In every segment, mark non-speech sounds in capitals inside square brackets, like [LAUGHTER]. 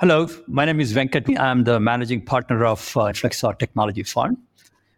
Hello, my name is Venkat. I'm the managing partner of uh, Flexar Technology Fund.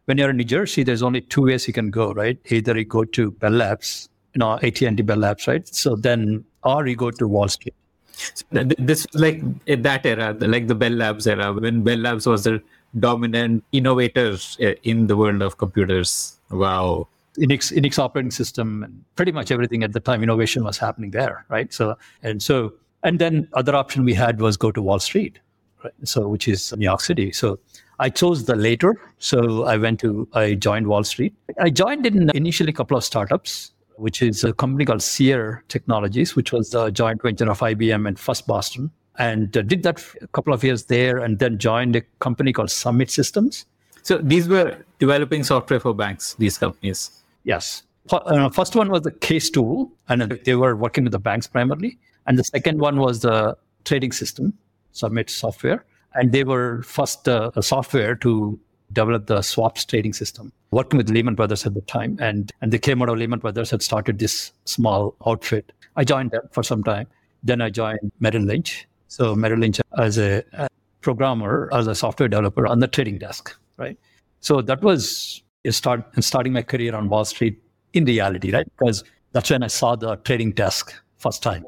When you're in New Jersey, there's only two ways you can go, right? Either you go to Bell Labs, you know, AT&T Bell Labs, right? So then, or you go to Wall Street. So this was like in that era, like the Bell Labs era, when Bell Labs was the dominant innovator uh, in the world of computers. Wow. Unix, Unix operating system and pretty much everything at the time, innovation was happening there, right? So, and so and then other option we had was go to Wall Street, right? So which is New York City. So I chose the later. So I went to I joined Wall Street. I joined in initially a couple of startups, which is a company called Seer Technologies, which was a joint venture of IBM and First Boston. And uh, did that a couple of years there, and then joined a company called Summit Systems. So these were developing software for banks. These companies. Yes. Uh, first one was the case tool, and they were working with the banks primarily. And the second one was the trading system, Summit Software. And they were first uh, software to develop the swaps trading system, working with Lehman Brothers at the time. And, and they came out of Lehman Brothers had started this small outfit. I joined them for some time. Then I joined Merrill Lynch. So Merrill Lynch as a, a programmer, as a software developer on the trading desk, right? So that was start starting my career on Wall Street in reality, right? Because that's when I saw the trading desk first time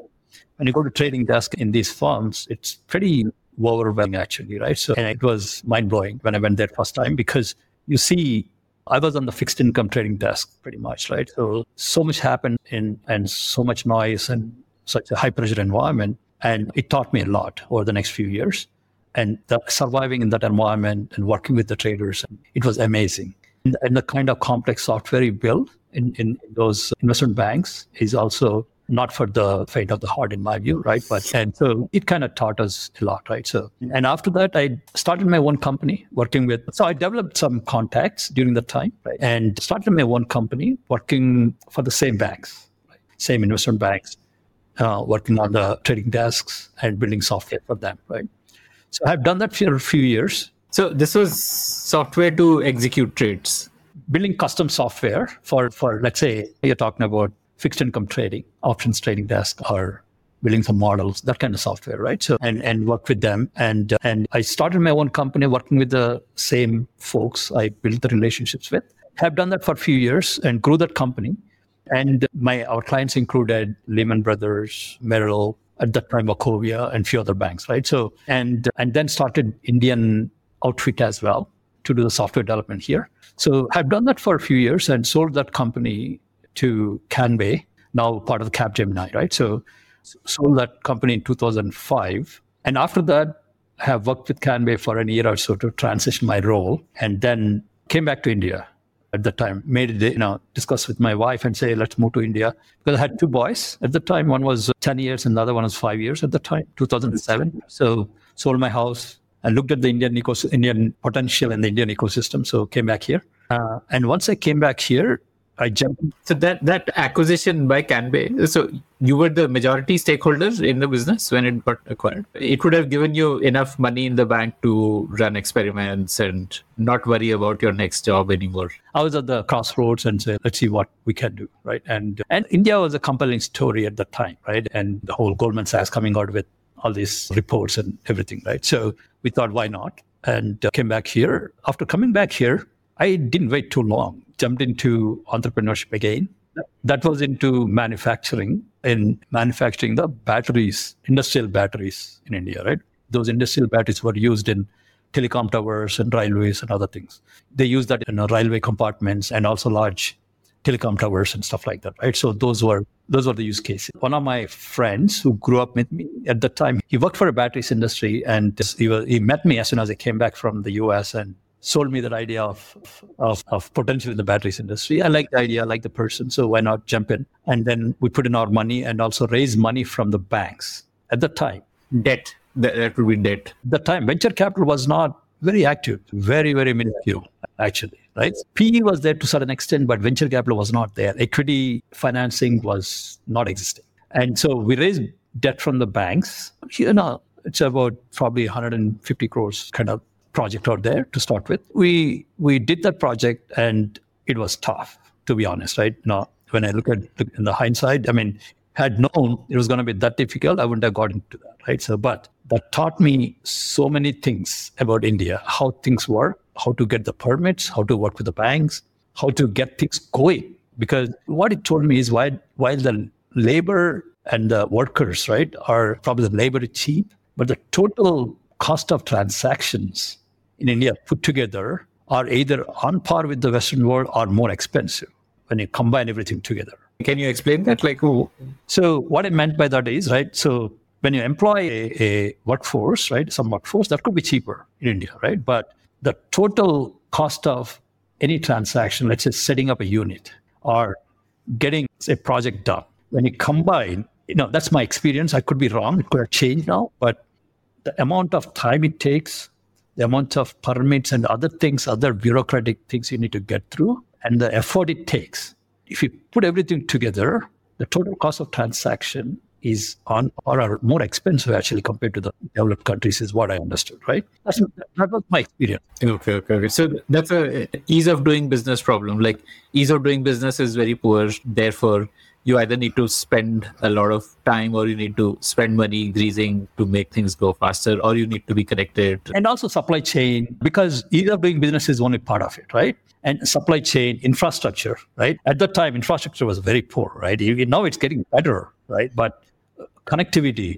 when you go to trading desk in these firms, it's pretty overwhelming actually, right? So and it was mind blowing when I went there first time because you see I was on the fixed income trading desk pretty much, right? So so much happened in and so much noise and such a high pressure environment. And it taught me a lot over the next few years. And the, surviving in that environment and working with the traders, it was amazing. And, and the kind of complex software you build in, in those investment banks is also not for the fate of the heart in my view right? But and so it kind of taught us a lot right? So and after that i started my own company working with so i developed some contacts during the time right, and started my own company working for the same banks right, same investment banks uh, working on the trading desks and building software for them right? So i've done that for a few years. So this was software to execute trades? Building custom software for for let's say you're talking about fixed income trading, options trading desk, or building some models, that kind of software, right? So and and work with them, and uh, and I started my own company working with the same folks I built the relationships with. Have done that for a few years and grew that company. And my our clients included Lehman Brothers, Merrill, at that time Wachovia, and a few other banks, right? So and and then started Indian outfit as well to do the software development here. So I've done that for a few years and sold that company to Kanbay, now part of Capgemini, right? So sold that company in 2005. And after that, I have worked with Kanbay for a year or so to transition my role and then came back to India at the time, made it, you know, discuss with my wife and say, let's move to India. Because I had two boys at the time. One was 10 years and the other one was five years at the time, 2007. So sold my house and looked at the Indian, ecos- Indian potential in the Indian ecosystem. So came back here. Uh, and once I came back here, I jumped. So that that acquisition by Kanbay, so you were the majority stakeholder in the business when it got acquired. It would have given you enough money in the bank to run experiments and not worry about your next job anymore. I was at the crossroads and said, let's see what we can do, right? And and India was a compelling story at the time, right? And the whole Goldman Sachs coming out with all these reports and everything, right? So we thought, why not? And uh, came back here. After coming back here, I didn't wait too long jumped into entrepreneurship again. That was into manufacturing in manufacturing the batteries, industrial batteries in India, right? Those industrial batteries were used in telecom towers and railways and other things. They use that in uh, railway compartments and also large telecom towers and stuff like that, right? So those were those were the use cases. One of my friends who grew up with me at the time, he worked for a batteries industry, and he was, he met me as soon as I came back from the US, and sold me that idea of, of, of potential in the batteries industry. I like the idea, I like the person, so why not jump in? And then we put in our money and also raise money from the banks at the time. Debt, that, that would be debt. At the time, venture capital was not very active, very, very minuscule, actually, right? PE was there to a certain extent, but venture capital was not there. Equity financing was not existing. And so we raised debt from the banks. You know, it's about probably 150 crores kind of project out there to start with. We we did that project and it was tough, to be honest, right? Now, when I look at in the hindsight, I mean, had known it was going to be that difficult, I wouldn't have got into that, right? So, but that taught me so many things about India, how things work, how to get the permits, how to work with the banks, how to get things going. Because what it told me is while, while the labor and the workers, right, are probably the labor is cheap, but the total cost of transactions in India put together are either on par with the Western world or more expensive when you combine everything together. Can you explain that? Like, so what I meant by that is, right? So when you employ a, a workforce, right, some workforce, that could be cheaper in India, right? But the total cost of any transaction, let's say setting up a unit or getting a project done, when you combine, you know, that's my experience. I could be wrong. It could have changed now, but the amount of time it takes, the amount of permits and other things, other bureaucratic things you need to get through, and the effort it takes. If you put everything together, the total cost of transaction is on or are more expensive actually compared to the developed countries is what I understood, right? That's, that was my experience. Okay, okay, okay. So that's a ease of doing business problem. Like ease of doing business is very poor. Therefore, you either need to spend a lot of time or you need to spend money greasing to make things go faster or you need to be connected. And also supply chain, because ease of doing business is only part of it, right? And supply chain infrastructure, right? At that time, infrastructure was very poor, right? Now it's getting better, right? But connectivity.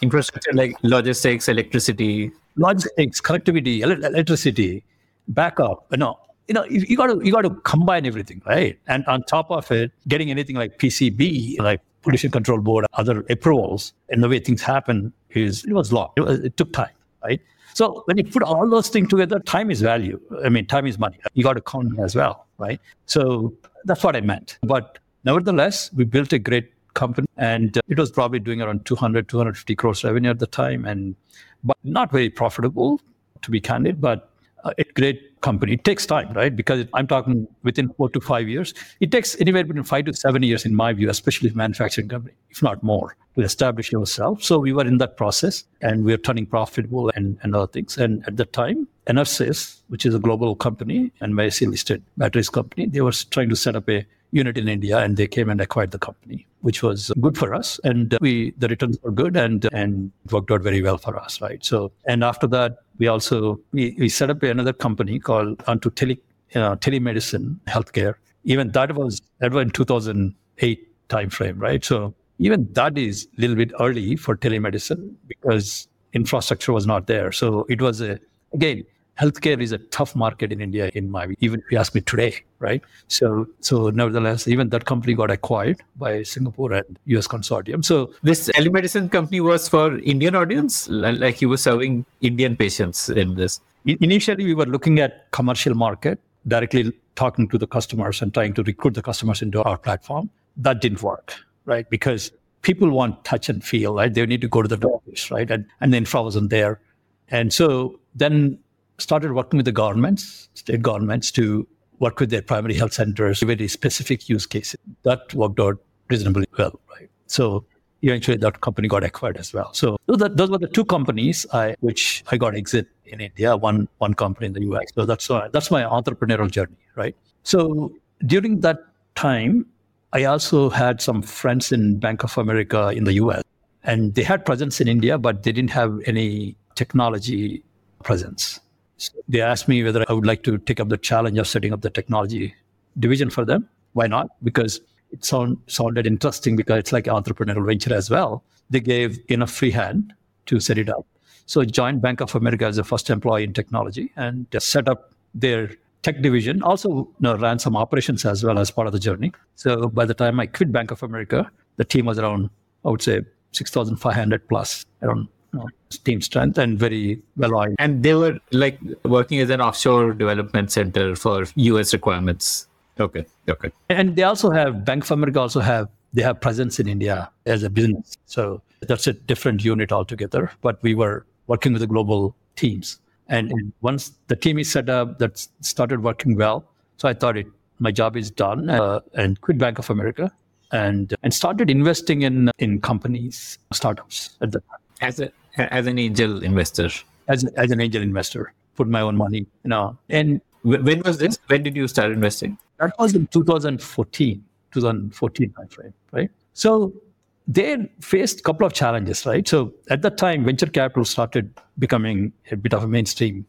Infrastructure like logistics, electricity. Logistics, connectivity, electricity, backup, you know, you know, you, got to you got to combine everything, right? And on top of it, getting anything like PCB, like Pollution Control Board, other approvals, and the way things happen is it was long. It, was, it took time, right? So when you put all those things together, time is value. I mean, time is money. You got to count as well, right? So that's what I meant. But nevertheless, we built a great company and uh, it was probably doing around 200, 250 crores revenue at the time and but not very profitable to be candid, but uh, a great company. It takes time, right? Because I'm talking within four to five years. It takes anywhere between five to seven years, in my view, especially for manufacturing company, if not more, to establish yourself. So we were in that process and we are turning profitable and, and other things. And at the time, Enersys, which is a global company and NYSE listed batteries company, they were trying to set up a unit in India and they came and acquired the company, which was good for us. And we, the returns were good and, and worked out very well for us, right? So, and after that, we also, we, we set up another company called onto tele, uh, telemedicine healthcare. Even that was, that was in 2008 timeframe, right? So even that is a little bit early for telemedicine because infrastructure was not there. So it was a, again, healthcare is a tough market in India, in my view, even if you ask me today, right? So, so nevertheless, even that company got acquired by Singapore and US consortium. So this telemedicine company was for Indian audience, like you were serving Indian patients in this. Initially, we were looking at commercial market, directly talking to the customers and trying to recruit the customers into our platform. That didn't work, right? Because people want touch and feel, right? They need to go to the doctors, right? And, and the infra wasn't there. And so then started working with the governments, state governments, to work with their primary health centers, very specific use cases. That worked out reasonably well, right? So eventually that company got acquired as well. So those were the two companies I, which I got exit in India, one one company in the US. So that's why that's my entrepreneurial journey, right? So during that time, I also had some friends in Bank of America in the US, and they had presence in India, but they didn't have any technology presence. They asked me whether I would like to take up the challenge of setting up the technology division for them. Why not? Because it sound, sounded interesting because it's like entrepreneurial venture as well. They gave enough free hand to set it up. So I joined Bank of America as the first employee in technology and set up their tech division. Also you know, ran some operations as well as part of the journey. So by the time I quit Bank of America, the team was around, I would say, 6,500 plus, around team strength and very well oiled. And they were like working as an offshore development center for US requirements. Okay. Okay. And they also have Bank of America also have they have presence in India as a business. So that's a different unit altogether. But we were working with the global teams. And, once the team is set up, that started working well. So I thought it my job is done uh, and quit Bank of America and and started investing in in companies, startups at the time. As a as an angel investor? As, as an angel investor, put my own money, you know. And when was this? When did you start investing? That was in 2014, 2014 timeframe, right? So they faced a couple of challenges, right? So at that time, venture capital started becoming a bit of a mainstream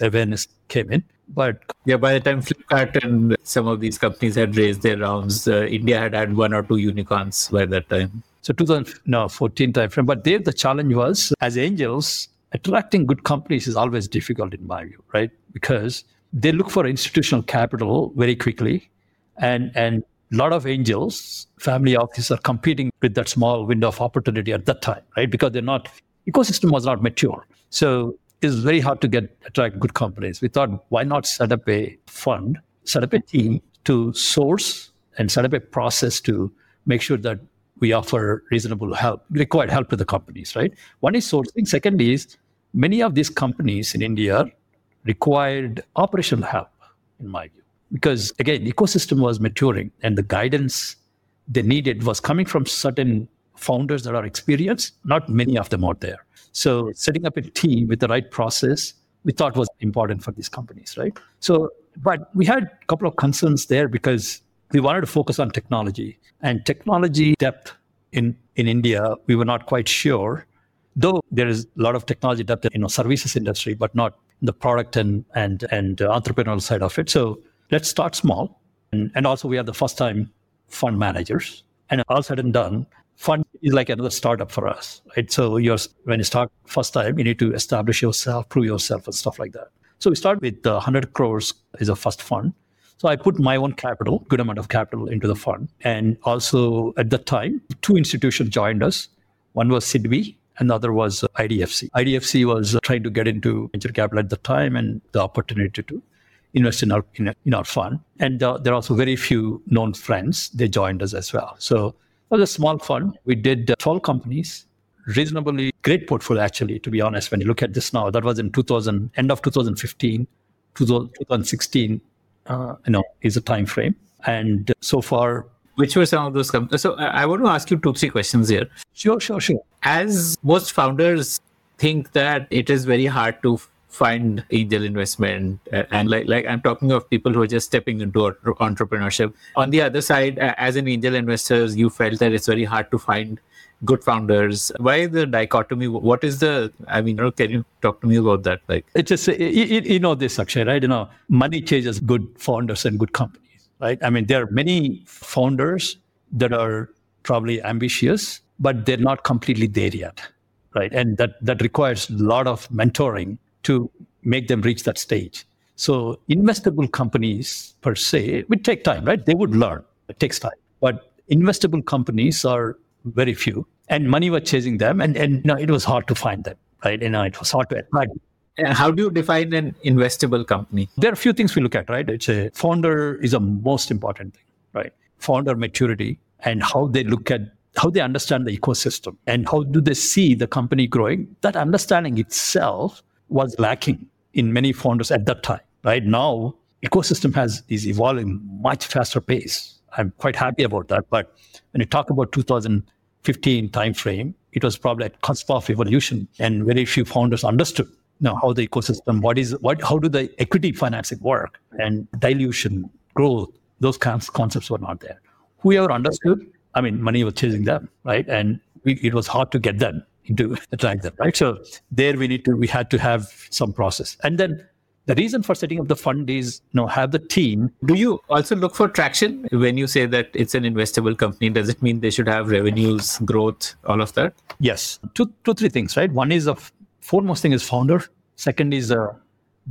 awareness came in. But yeah, by the time Flipkart and some of these companies had raised their rounds, uh, India had had one or two unicorns by that time. So 2014 timeframe. But there, the challenge was as angels, attracting good companies is always difficult in my view, right? Because they look for institutional capital very quickly, and and a lot of angels, family offices are competing with that small window of opportunity at that time, right? Because they're not ecosystem was not mature. So it's very hard to get attract good companies. We thought, why not set up a fund, set up a team to source and set up a process to make sure that we offer reasonable help, required help to the companies, right? One is sourcing. Second is many of these companies in India required operational help, in my view, because again, ecosystem was maturing and the guidance they needed was coming from certain founders that are experienced. Not many of them out there. So setting up a team with the right process, we thought was important for these companies, right? So, but we had a couple of concerns there because we wanted to focus on technology and technology depth in, in India, we were not quite sure. Though there is a lot of technology depth in you know services industry, but not the product and and and entrepreneurial side of it. So let's start small, and, and also we are the first time fund managers, and all said and done, fund is like another startup for us, right? So you're when you start first time, you need to establish yourself, prove yourself, and stuff like that. So we start with uh, 100 crores is a first fund. So I put my own capital, good amount of capital into the fund. And also at that time, two institutions joined us. One was SIDBI, another was IDFC. IDFC was trying to get into venture capital at the time and the opportunity to invest in our, in, in our fund. And uh, there are also very few known friends. They joined us as well. So it was a small fund. We did uh, 12 companies, reasonably great portfolio, actually, to be honest. When you look at this now, that was in 2000, end of 2015, 2016 uh, you know, is a time frame. And so far, which were some of those companies? So I want to ask you two, three questions here. Sure, sure, sure. As most founders think that it is very hard to find angel investment and like like i'm talking of people who are just stepping into entrepreneurship on the other side as an angel investors you felt that it's very hard to find good founders. Why the dichotomy? What is the i mean can you talk to me about that? Like it's just you, you know this actually right? You know money changes good founders and good companies right? I mean there are many founders that are probably ambitious but they're not completely there yet right? And that that requires a lot of mentoring to make them reach that stage. So investable companies per se would take time right? They would learn. It takes time. But investable companies are very few, and money was chasing them, and and you know, it was hard to find them, right? You know, it was hard to attract. How do you define an investable company? There are a few things we look at, right? It's a founder is a most important thing, right? Founder maturity and how they look at how they understand the ecosystem and how do they see the company growing. That understanding itself was lacking in many founders at that time. Right now, ecosystem has is evolving much faster pace. I'm quite happy about that. But when you talk about 2015 timeframe, it was probably at cusp of evolution, and very few founders understood now how the ecosystem, what is what, how do the equity financing work, and dilution, growth, those kinds concepts were not there. Whoever understood, I mean, money was chasing them, right? And we, it was hard to get them into attract them, right? So there we need to we had to have some process, and then the reason for setting up the fund is you know have the team. Do you also look for traction when you say that it's an investable company? Does it mean they should have revenues growth all of that? Yes. Two two three things right? One is of foremost thing is founder. Second is a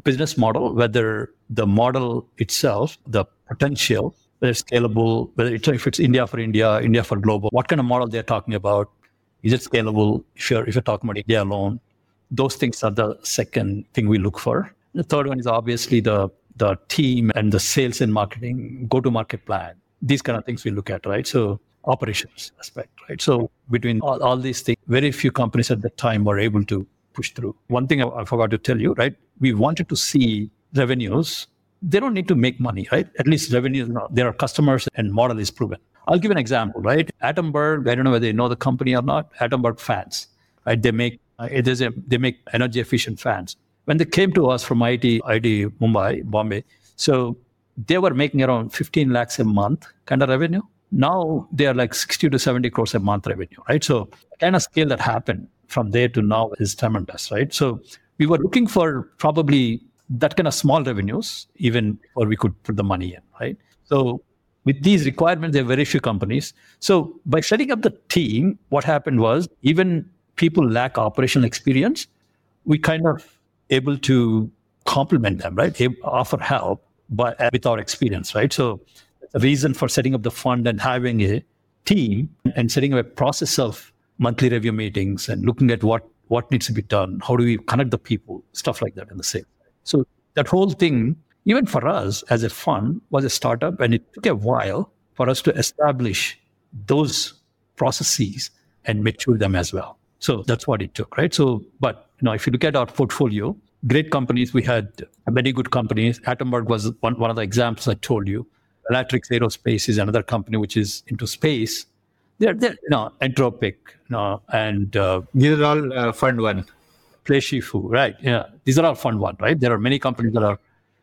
business model whether the model itself the potential whether it's scalable whether it's, if it's india for india india for global what kind of model they're talking about is it scalable? If you're if you're talking about india alone those things are the second thing we look for the third one is obviously the the team and the sales and marketing go to market plan. These kind of things we look at, right? So operations aspect, right? So between all, all these things, very few companies at that time were able to push through. One thing I, I forgot to tell you, right? We wanted to see revenues. They don't need to make money, right? At least revenues, there are customers and model is proven. I'll give an example, right? Atomberg, I don't know whether you know the company or not, Atomberg fans, right? They make, uh, it is a, they make energy efficient fans when they came to us from IIT, IIT Mumbai, Bombay, so they were making around 15 lakhs a month kind of revenue. Now they are like 60 to 70 crores a month revenue, right? So kind of scale that happened from there to now is tremendous, right? So we were looking for probably that kind of small revenues, even where we could put the money in, right? So with these requirements, there are very few companies. So by setting up the team, what happened was even people lack operational experience, we kind of able to complement them, right? Offer help but uh, with our experience, right? So the reason for setting up the fund and having a team and setting up a process of monthly review meetings and looking at what what needs to be done, how do we connect the people, stuff like that in the same. So that whole thing, even for us as a fund, was a startup, and it took a while for us to establish those processes and mature them as well. So that's what it took, right? So, but you know, if you look at our portfolio, great companies, we had many good companies. Atomberg was one, one of the examples I told you. Bellatrix Aerospace is another company which is into space. They're, they're you know, Entropik, you know, and uh, these are all uh, fund one. PlayShifu, right? Yeah, these are all fund one, right? There are many companies that are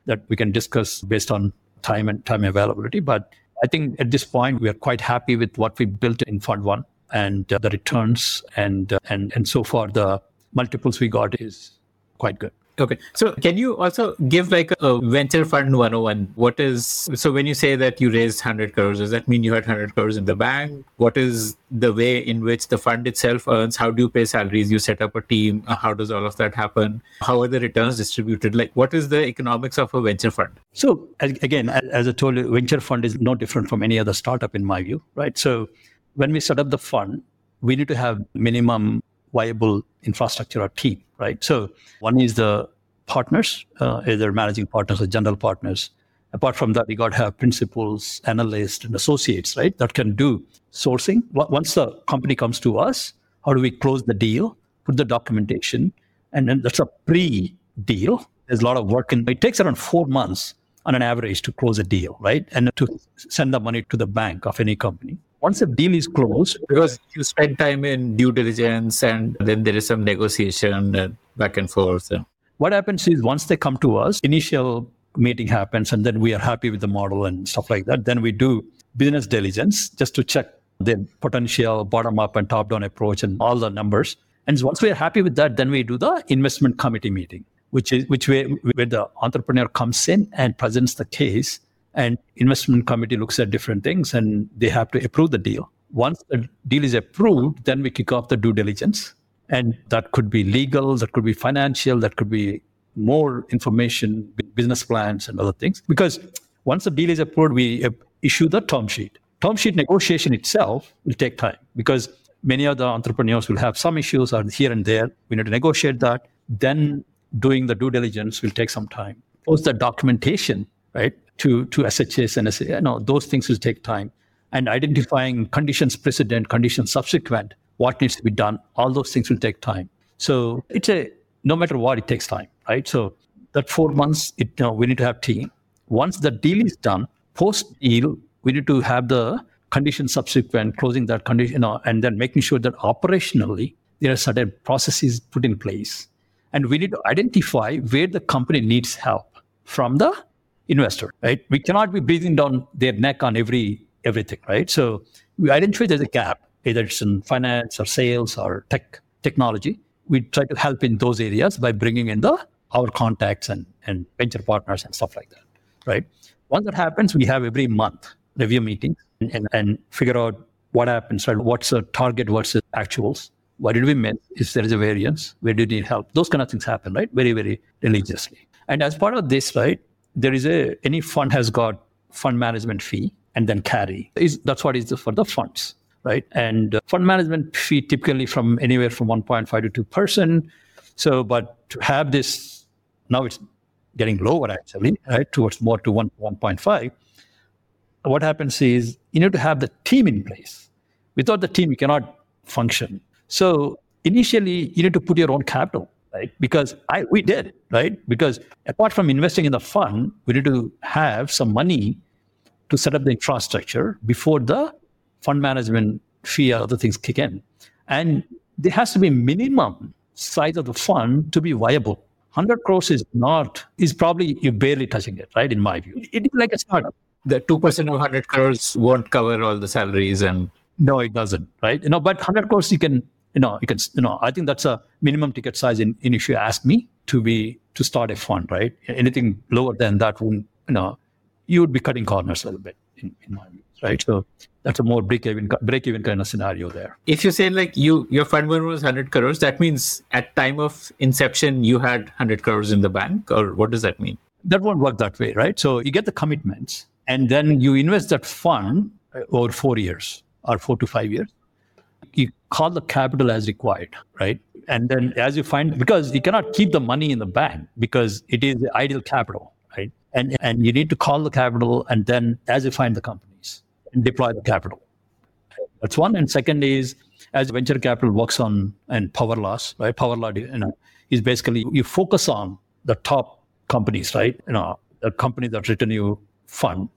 that we can discuss based on time and time availability. But I think at this point we are quite happy with what we built in fund one and uh, the returns and uh, and and so far the multiples we got is quite good. Okay. So can you also give like a venture fund 101? What is, so when you say that you raised 100 crores, does that mean you had 100 crores in the bank? What is the way in which the fund itself earns? How do you pay salaries? You set up a team. Uh, how does all of that happen? How are the returns distributed? Like what is the economics of a venture fund? So again, as I told you, venture fund is no different from any other startup in my view, right? So when we set up the fund, we need to have minimum viable infrastructure or team, right? So one is the partners, uh, either managing partners or general partners. Apart from that, we got to have principals, analysts, and associates, right? That can do sourcing. Once the company comes to us, how do we close the deal, put the documentation, and then that's a pre-deal. There's a lot of work, and it takes around four months on an average to close a deal, right? And to send the money to the bank of any company once a deal is closed because you spend time in due diligence and then there is some negotiation and back and forth uh. what happens is once they come to us initial meeting happens and then we are happy with the model and stuff like that. Then we do business diligence just to check the potential bottom up and top down approach and all the numbers. And once we are happy with that then we do the investment committee meeting which is which way where the entrepreneur comes in and presents the case and investment committee looks at different things and they have to approve the deal. Once the deal is approved then we kick off the due diligence. And that could be legal that could be financial that could be more information business plans and other things. Because once the deal is approved we uh, issue the term sheet. Term sheet negotiation itself will take time because many of the entrepreneurs will have some issues here and there. We need to negotiate that. Then doing the due diligence will take some time. Post the documentation right to, to SHS and SA. No, those things will take time. And identifying conditions precedent, conditions subsequent, what needs to be done, all those things will take time. So it's a, no matter what, it takes time, right? So that four months, it, you know, we need to have team. Once the deal is done, post deal, we need to have the condition subsequent, closing that condition, you know, and then making sure that operationally there are certain processes put in place. And we need to identify where the company needs help from the investor, right? We cannot be breathing down their neck on every everything, right? So we identify there's a gap, either it's in finance or sales or tech technology. We try to help in those areas by bringing in the our contacts and, and venture partners and stuff like that, right? Once that happens, we have every month review meetings and, and, and figure out what happens, right? What's the target versus actuals? What did we miss? If there is a variance, where do you need help? Those kind of things happen, right? Very, very religiously. And as part of this, right, there is a any fund has got fund management fee and then carry. Is that's what is for the funds, right? And uh, fund management fee typically from anywhere from 1.5 to 2 percent. So, but to have this now it's getting lower actually, right? Towards more to 1 1.5. What happens is you need to have the team in place. Without the team, you cannot function. So initially, you need to put your own capital right? Because I we did, right? Because apart from investing in the fund, we need to have some money to set up the infrastructure before the fund management fee or other things kick in. And there has to be minimum size of the fund to be viable. 100 crores is not, is probably you're barely touching it, right? In my view, it is like a startup. the 2% of 100 crores won't cover all the salaries and no it doesn't right you know but 100 crores you can you know you can you know i think that's a minimum ticket size in, in if you ask me to be to start a fund right? Anything lower than that would you know you would be cutting corners a little bit in, in my view right? So that's a more break even break even kind of scenario there. If you say like you your fund was 100 crores that means at time of inception you had 100 crores in the bank or what does that mean? That won't work that way right? So you get the commitments and then you invest that fund uh, over four years or four to five years you call the capital as required right? And then as you find because you cannot keep the money in the bank because it is the idle capital right? And and you need to call the capital and then as you find the companies and deploy the capital. That's one. And second is as venture capital works on and power laws right? Power law you know is basically you focus on the top companies right? You know the company that return you fund.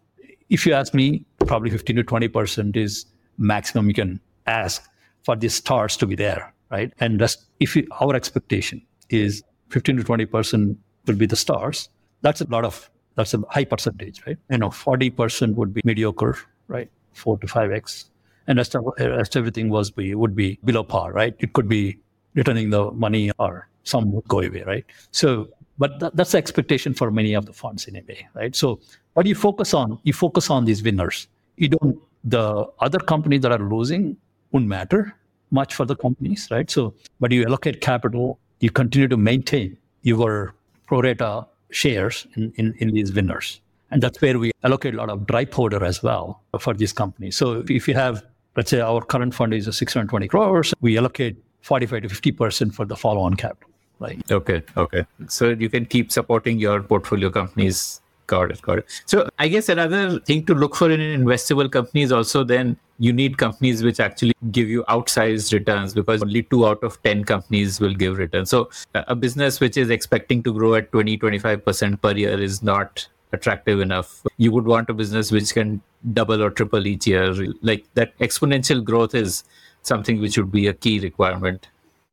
If you ask me probably 15 to 20 percent is maximum you can ask for the stars to be there right? And rest, if you, our expectation is 15 to 20 percent will be the stars that's a lot of that's a high percentage right? You know 40 percent would be mediocre right? 4 to 5x and rest, of, rest everything was be would be below par right? It could be returning the money or some would go away right? So but that, that's the expectation for many of the funds in a way right? So what you focus on? You focus on these winners. You don't the other companies that are losing won't matter much for the companies, right? So, but you allocate capital, you continue to maintain your pro rata shares in, in, in these winners. And that's where we allocate a lot of dry powder as well for these companies. So if you have, let's say our current fund is a 620 crores, we allocate 45 to 50% for the follow on capital. Right. Okay. Okay. So you can keep supporting your portfolio companies Got it. Got it. So I guess another thing to look for in an investable company is also then you need companies which actually give you outsized returns because only two out of 10 companies will give returns. So a business which is expecting to grow at 20, 25% per year is not attractive enough. You would want a business which can double or triple each year. Like that exponential growth is something which would be a key requirement.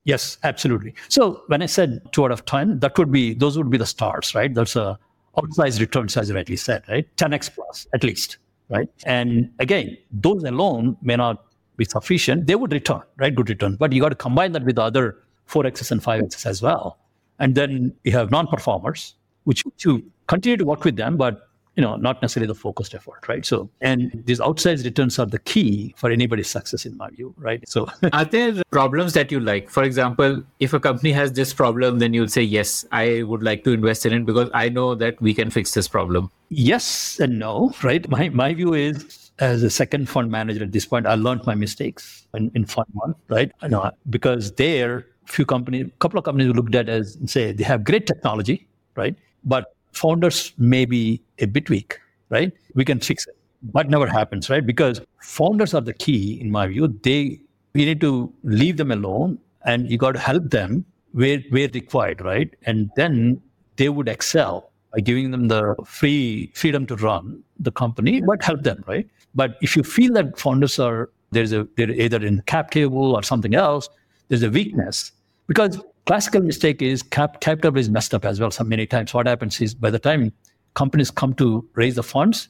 Yes, absolutely. So when I said two out of 10, that would be, those would be the stars, right? That's a outsized returns, as you rightly said, right? 10x plus at least, right? And again, those alone may not be sufficient. They would return, right? Good return. But you got to combine that with the other 4x's and 5x's as well. And then you have non-performers, which you continue to work with them, but you know, not necessarily the focused effort, right? So, and these outsized returns are the key for anybody's success, in my view, right? So, [LAUGHS] are there problems that you like? For example, if a company has this problem, then you'll say, yes, I would like to invest in it because I know that we can fix this problem. Yes and no, right? My my view is as a second fund manager at this point, I learned my mistakes in, in fund one, right? know because there, few companies, couple of companies looked at as say they have great technology, right? But founders may be a bit weak, right? We can fix it. But never happens, right? Because founders are the key, in my view. They we need to leave them alone and you got to help them where where required, right? And then they would excel by giving them the free freedom to run the company, but help them, right? But if you feel that founders are there's a they're either in cap table or something else, there's a weakness because classical mistake is cap, capital is messed up as well. So many times, what happens is by the time companies come to raise the funds,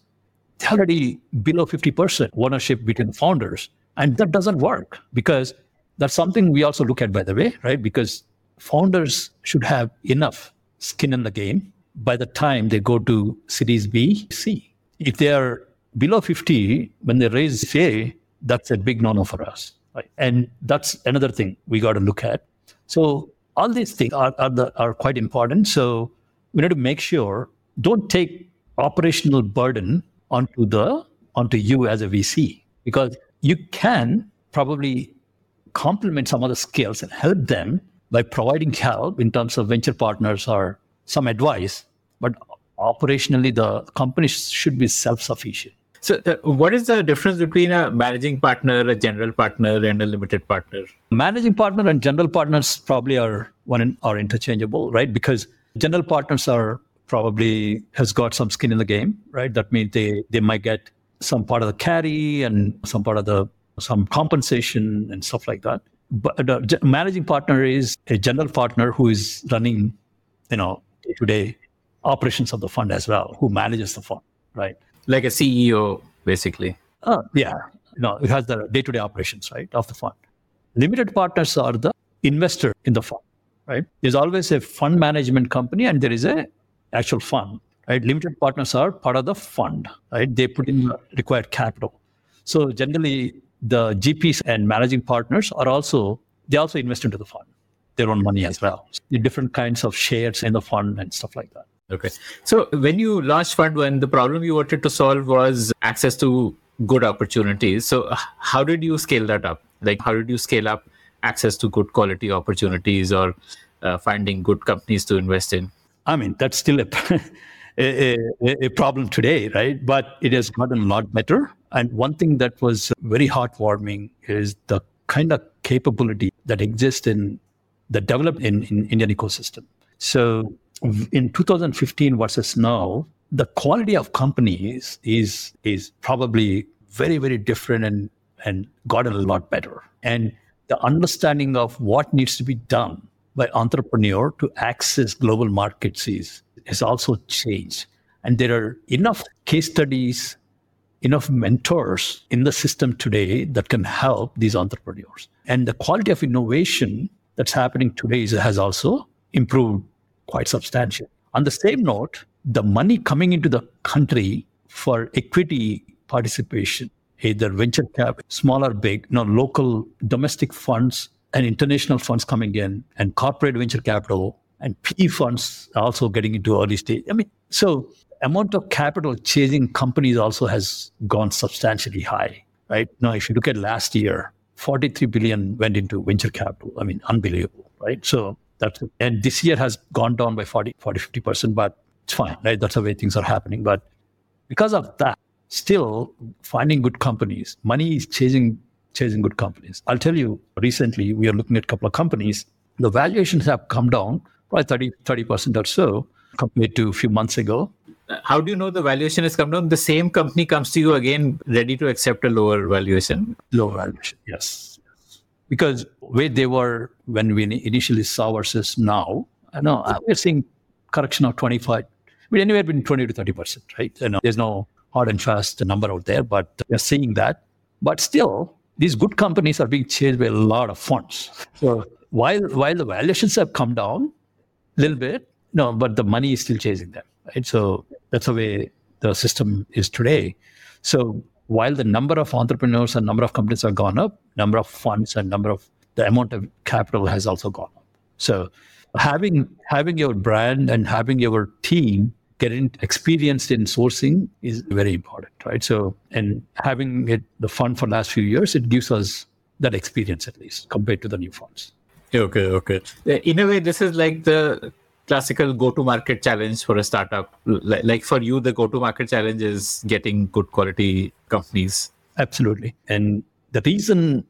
they're already below 50% ownership between founders. And that doesn't work because that's something we also look at, by the way, right? Because founders should have enough skin in the game by the time they go to Series B, C. If they are below 50 when they raise A, that's a big no-no for us. Right? And that's another thing we got to look at. So all these things are, are, the, are quite important. So we need to make sure don't take operational burden onto the onto you as a VC because you can probably complement some of the skills and help them by providing help in terms of venture partners or some advice. But operationally, the company should be self-sufficient. So, uh, what is the difference between a managing partner, a general partner, and a limited partner? Managing partner and general partners probably are one are interchangeable, right? Because general partners are probably has got some skin in the game, right? That means they they might get some part of the carry and some part of the some compensation and stuff like that. But managing partner is a general partner who is running, you know, day to day operations of the fund as well, who manages the fund, right? Like a CEO, basically. Uh, yeah, no, it has the day-to-day operations, right, of the fund. Limited partners are the investor in the fund, right? There's always a fund management company and there is a actual fund, right? Limited partners are part of the fund, right? They put in required capital. So generally, the GPs and managing partners are also they also invest into the fund their own money as well. The different kinds of shares in the fund and stuff like that. Okay. So when you launched Fund One, the problem you wanted to solve was access to good opportunities. So how did you scale that up? Like how did you scale up access to good quality opportunities or uh, finding good companies to invest in? I mean, that's still a, [LAUGHS] a, a, problem today, right? But it has gotten a lot better. And one thing that was very heartwarming is the kind of capability that exists in the developed in, in Indian ecosystem. So in 2015 versus now, the quality of companies is is probably very very different and and gotten a lot better. And the understanding of what needs to be done by entrepreneur to access global markets is has also changed. And there are enough case studies, enough mentors in the system today that can help these entrepreneurs. And the quality of innovation that's happening today is, has also improved quite substantial. On the same note, the money coming into the country for equity participation, either venture cap, small or big, you know, local domestic funds and international funds coming in, and corporate venture capital and PE funds also getting into early stage. I mean, so amount of capital chasing companies also has gone substantially high, right? Now, if you look at last year, 43 billion went into venture capital. I mean, unbelievable, right? So that's, and this year has gone down by 40, 40, 50%, but it's fine, right? That's the way things are happening. But because of that, still finding good companies, money is chasing, chasing good companies. I'll tell you, recently we are looking at a couple of companies. The valuations have come down by 30, 30% or so compared to a few months ago how do you know the valuation has come down? The same company comes to you again ready to accept a lower valuation. Lower valuation, yes. Because where they were when we initially saw versus now, I know uh, we're seeing correction of 25, but anywhere between 20 to 30 percent, right? You know, there's no hard and fast number out there, but we're seeing that. But still, these good companies are being chased by a lot of funds. So while while the valuations have come down a little bit, no, but the money is still chasing them right? So that's the way the system is today. So while the number of entrepreneurs and number of companies have gone up, number of funds and number of the amount of capital has also gone up. So having having your brand and having your team getting experienced in sourcing is very important, right? So and having it the fund for the last few years, it gives us that experience at least compared to the new funds. Okay, okay. In a way, this is like the classical go to market challenge for a startup like for you the go to market challenge is getting good quality companies. Absolutely. And the reason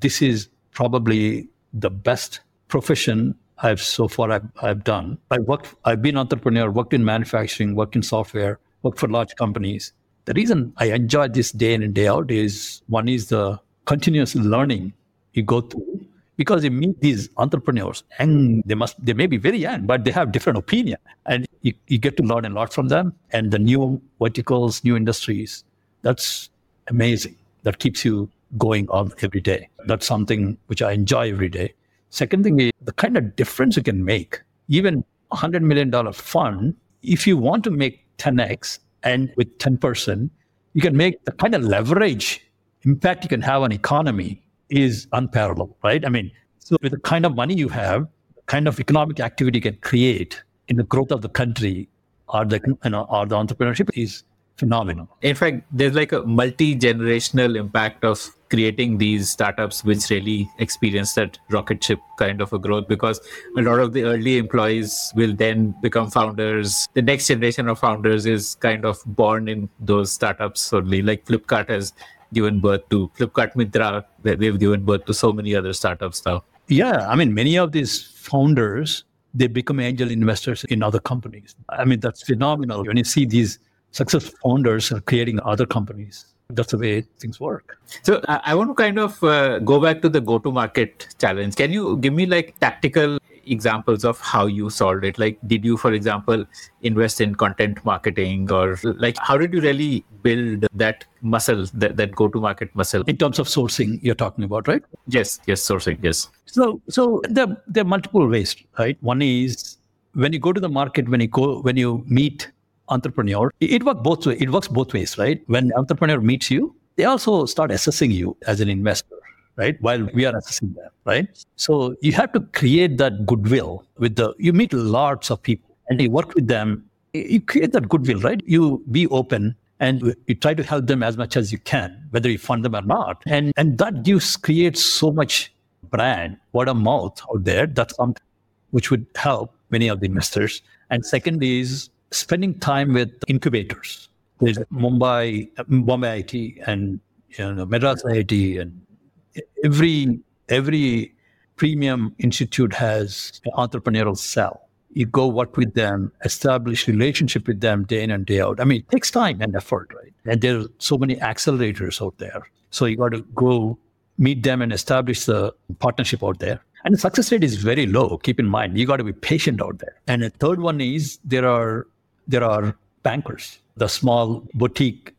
this is probably the best profession i've so far i've, I've done i worked i've been entrepreneur worked in manufacturing worked in software worked for large companies. The reason i enjoy this day in and day out is one is the continuous learning you go through. Because you meet these entrepreneurs and they must they may be very young but they have different opinion. And you, you get to learn a lot from them. And the new verticals new industries that's amazing. That keeps you going on every day. That's something which i enjoy every day. Second thing is the kind of difference you can make. Even a hundred million dollar fund if you want to make 10x and with 10% you can make the kind of leverage impact you can have on economy is unparalleled, right? I mean, so with the kind of money you have, the kind of economic activity you can create in the growth of the country or the you know or the entrepreneurship is phenomenal. In fact, there's like a multi-generational impact of creating these startups which really experience that rocket ship kind of a growth because a lot of the early employees will then become founders. The next generation of founders is kind of born in those startups only. Like Flipkart has given birth to Flipkart mitra They've given birth to so many other startups now. Yeah, I mean, many of these founders they become angel investors in other companies. I mean, that's phenomenal. When you see these successful founders are creating other companies, that's the way things work. So I want to kind of uh, go back to the go-to-market challenge. Can you give me like tactical examples of how you solved it? Like, did you, for example, invest in content marketing or like how did you really build that muscle, that, that go to market muscle? In terms of sourcing, you're talking about, right? Yes, yes, sourcing, yes. So, so there, there are multiple ways, right? One is when you go to the market, when you go, when you meet entrepreneur, it, works both ways. It works both ways, right? When entrepreneur meets you, they also start assessing you as an investor right? While we are assessing them, right? So you have to create that goodwill with the, you meet lots of people and you work with them. You create that goodwill, right? You be open and you try to help them as much as you can, whether you fund them or not. And, and that gives, creates so much brand, word of mouth out there. That's something which would help many of the investors. And second is spending time with incubators. There's Mumbai, Bombay IIT and you know, Madras IIT and every every premium institute has an entrepreneurial cell. You go work with them, establish relationship with them day in and day out. I mean, it takes time and effort, right? And there are so many accelerators out there. So you got to go meet them and establish the partnership out there. And the success rate is very low. Keep in mind, you got to be patient out there. And the third one is there are there are bankers, the small boutique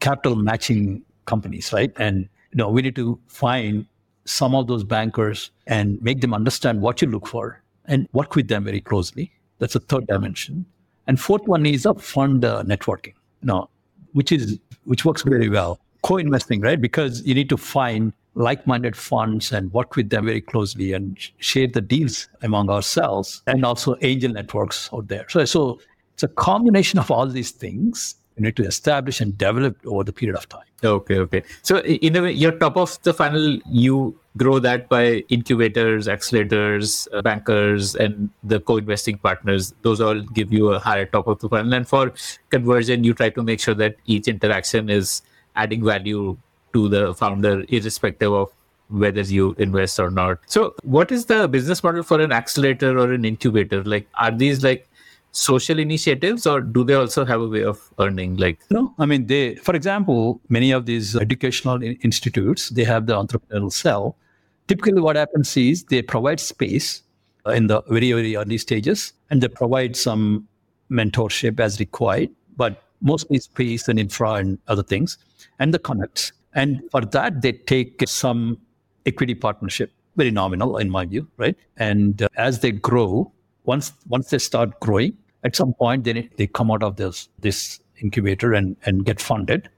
capital matching companies, right? And you know, we need to find some of those bankers and make them understand what you look for and work with them very closely. That's the third dimension. And fourth one is a fund uh, networking, you know, which is which works very well. Co-investing, right? Because you need to find like-minded funds and work with them very closely and share the deals among ourselves and also angel networks out there. So, so it's a combination of all these things you need to establish and develop over the period of time. Okay, okay. So in a way, you're top of the funnel. You grow that by incubators, accelerators, uh, bankers, and the co-investing partners. Those all give you a higher top of the funnel. And for conversion, you try to make sure that each interaction is adding value to the founder, irrespective of whether you invest or not. So, what is the business model for an accelerator or an incubator? Like, are these like social initiatives or do they also have a way of earning like? No i mean they for example many of these educational institutes they have the entrepreneurial cell. Typically what happens is they provide space in the very very early stages and they provide some mentorship as required but mostly space and infra and other things and the connects. And for that they take some equity partnership very nominal in my view right? And uh, as they grow once once they start growing, at some point they they come out of this this incubator and and get funded,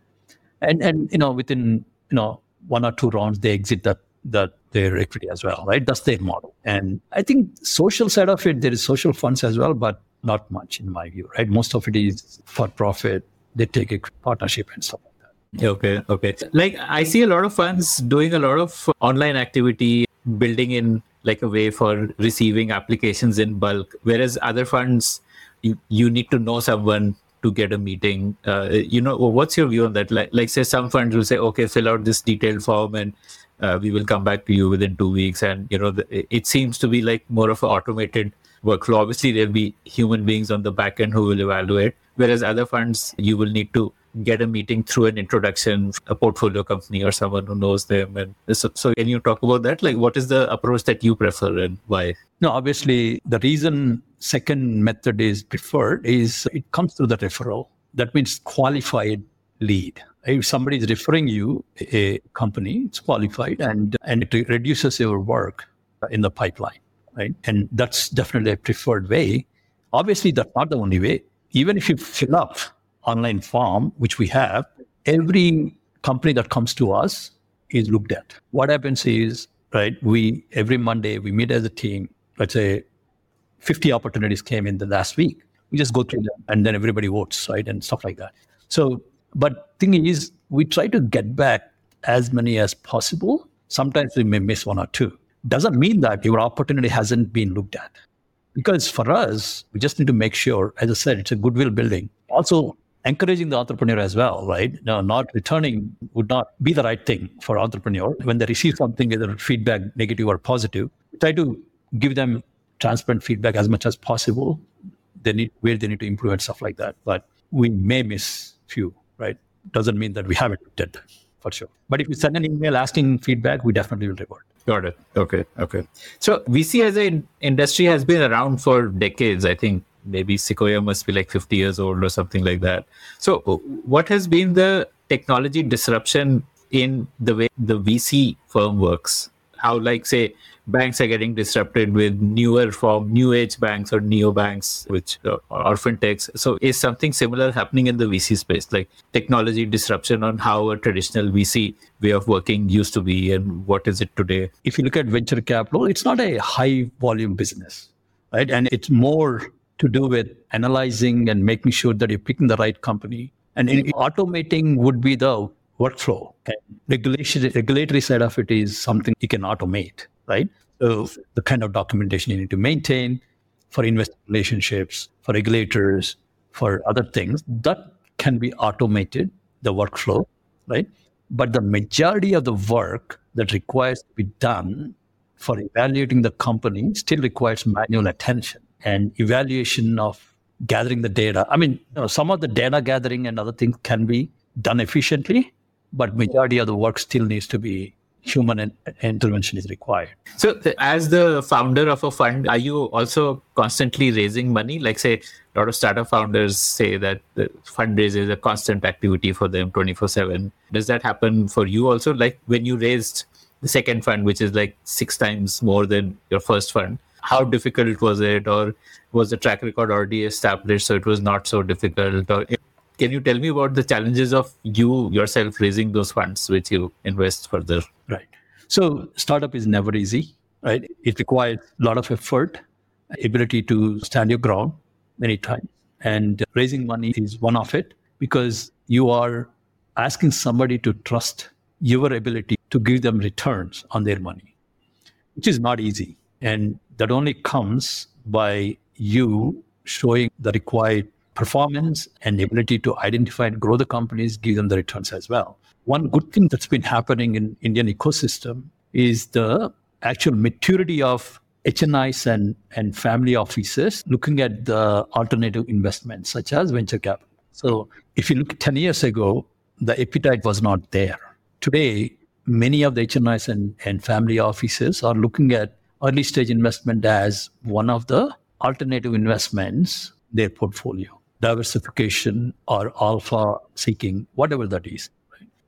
and and you know within you know one or two rounds they exit that that their equity as well, right? That's their model. And I think social side of it, there is social funds as well, but not much in my view, right? Most of it is for profit. They take a partnership and stuff like that. Okay, okay. Like I see a lot of funds doing a lot of online activity, building in like a way for receiving applications in bulk whereas other funds you, need to know someone to get a meeting uh, you know what's your view on that? Like, like say some funds will say okay fill out this detailed form and uh, we will come back to you within two weeks. And you know the, it seems to be like more of an automated workflow. Obviously there'll be human beings on the back end who will evaluate whereas other funds you will need to get a meeting through an introduction, a portfolio company or someone who knows them. And so, so can you talk about that? Like, what is the approach that you prefer and why? No, obviously, the reason second method is preferred is it comes through the referral. That means qualified lead. If somebody is referring you a company, it's qualified and, and it reduces your work in the pipeline, right? And that's definitely a preferred way. Obviously, that's not the only way. Even if you fill up online form, which we have, every company that comes to us is looked at. What happens is, right, we every Monday we meet as a team. Let's say 50 opportunities came in the last week. We just go through them and then everybody votes, right, and stuff like that. So, but thing is, we try to get back as many as possible. Sometimes we may miss one or two. Doesn't mean that your opportunity hasn't been looked at. Because for us, we just need to make sure, as I said, it's a goodwill building. Also, encouraging the entrepreneur as well, right? No, not returning would not be the right thing for entrepreneur. When they receive something, either feedback, negative or positive, try to give them transparent feedback as much as possible. They need where they need to improve and stuff like that. But we may miss few, right? Doesn't mean that we haven't did for sure. But if you send an email asking feedback, we definitely will reward. Got it. Okay. Okay. So VC as an industry has been around for decades. I think maybe Sequoia must be like 50 years old or something like that. So what has been the technology disruption in the way the VC firm works? How like say banks are getting disrupted with newer form, new age banks or neo banks, which uh, are fintechs. So is something similar happening in the VC space, like technology disruption on how a traditional VC way of working used to be and what is it today? If you look at venture capital, it's not a high volume business, right? And it's more to do with analyzing and making sure that you're picking the right company. And automating would be the workflow. And regulation, regulatory side of it is something you can automate right? So the kind of documentation you need to maintain for investor relationships, for regulators, for other things, that can be automated, the workflow, right? But the majority of the work that requires to be done for evaluating the company still requires manual attention and evaluation of gathering the data. I mean, you know, some of the data gathering and other things can be done efficiently, but majority of the work still needs to be human intervention is required. So, as the founder of a fund, are you also constantly raising money? Like, say, a lot of startup founders say that the fundraise is a constant activity for them 24 7. Does that happen for you also? Like, when you raised the second fund, which is like six times more than your first fund, how difficult was it? Or was the track record already established so it was not so difficult? Or eh, can you tell me about the challenges of you yourself raising those funds which you invest further? Right. So startup is never easy, right? It requires a lot of effort, ability to stand your ground many times. And raising money is one of it because you are asking somebody to trust your ability to give them returns on their money, which is not easy. And that only comes by you showing the required performance and ability to identify and grow the companies, give them the returns as well. One good thing that's been happening in Indian ecosystem is the actual maturity of HNIs and, and family offices looking at the alternative investments such as venture capital. So if you look 10 years ago, the appetite was not there. Today, many of the HNIs and, and family offices are looking at early stage investment as one of the alternative investments their portfolio diversification or alpha seeking, whatever that is.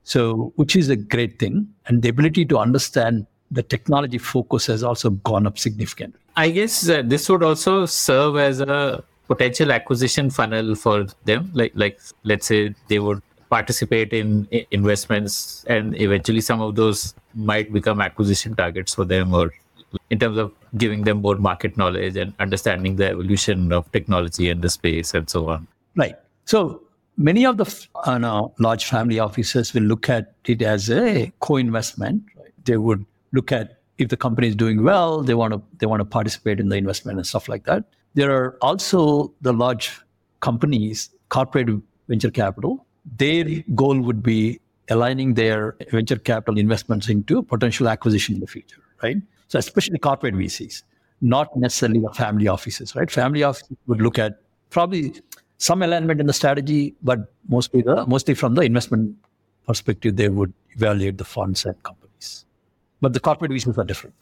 So, which is a great thing. And the ability to understand the technology focus has also gone up significantly. I guess uh, this would also serve as a potential acquisition funnel for them. Like, like let's say they would participate in investments, and eventually some of those might become acquisition targets for them, or in terms of giving them more market knowledge and understanding the evolution of technology and the space and so on. Right. So many of the uh, no, large family offices will look at it as a co-investment. Right? They would look at if the company is doing well, they want to they want to participate in the investment and stuff like that. There are also the large companies, corporate venture capital. Their goal would be aligning their venture capital investments into potential acquisition in the future, right? So especially corporate VCs, not necessarily the family offices, right? Family offices would look at probably some alignment in the strategy, but mostly the mostly from the investment perspective, they would evaluate the funds and companies. But the corporate VCs are different.